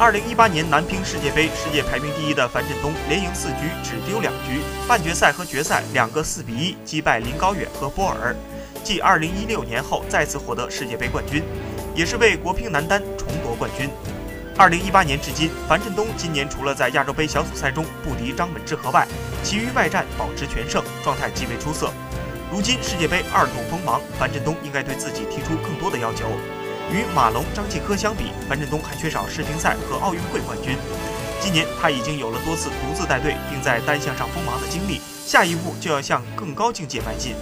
二零一八年男乒世界杯，世界排名第一的樊振东连赢四局，只丢两局，半决赛和决赛两个四比一击败林高远和波尔，继二零一六年后再次获得世界杯冠军，也是为国乒男单重夺冠军。二零一八年至今，樊振东今年除了在亚洲杯小组赛中不敌张本智和外，其余外战保持全胜，状态极为出色。如今世界杯二度锋芒，樊振东应该对自己提出更多的要求。与马龙、张继科相比，樊振东还缺少世乒赛和奥运会冠军。今年他已经有了多次独自带队并在单项上锋芒的经历，下一步就要向更高境界迈进。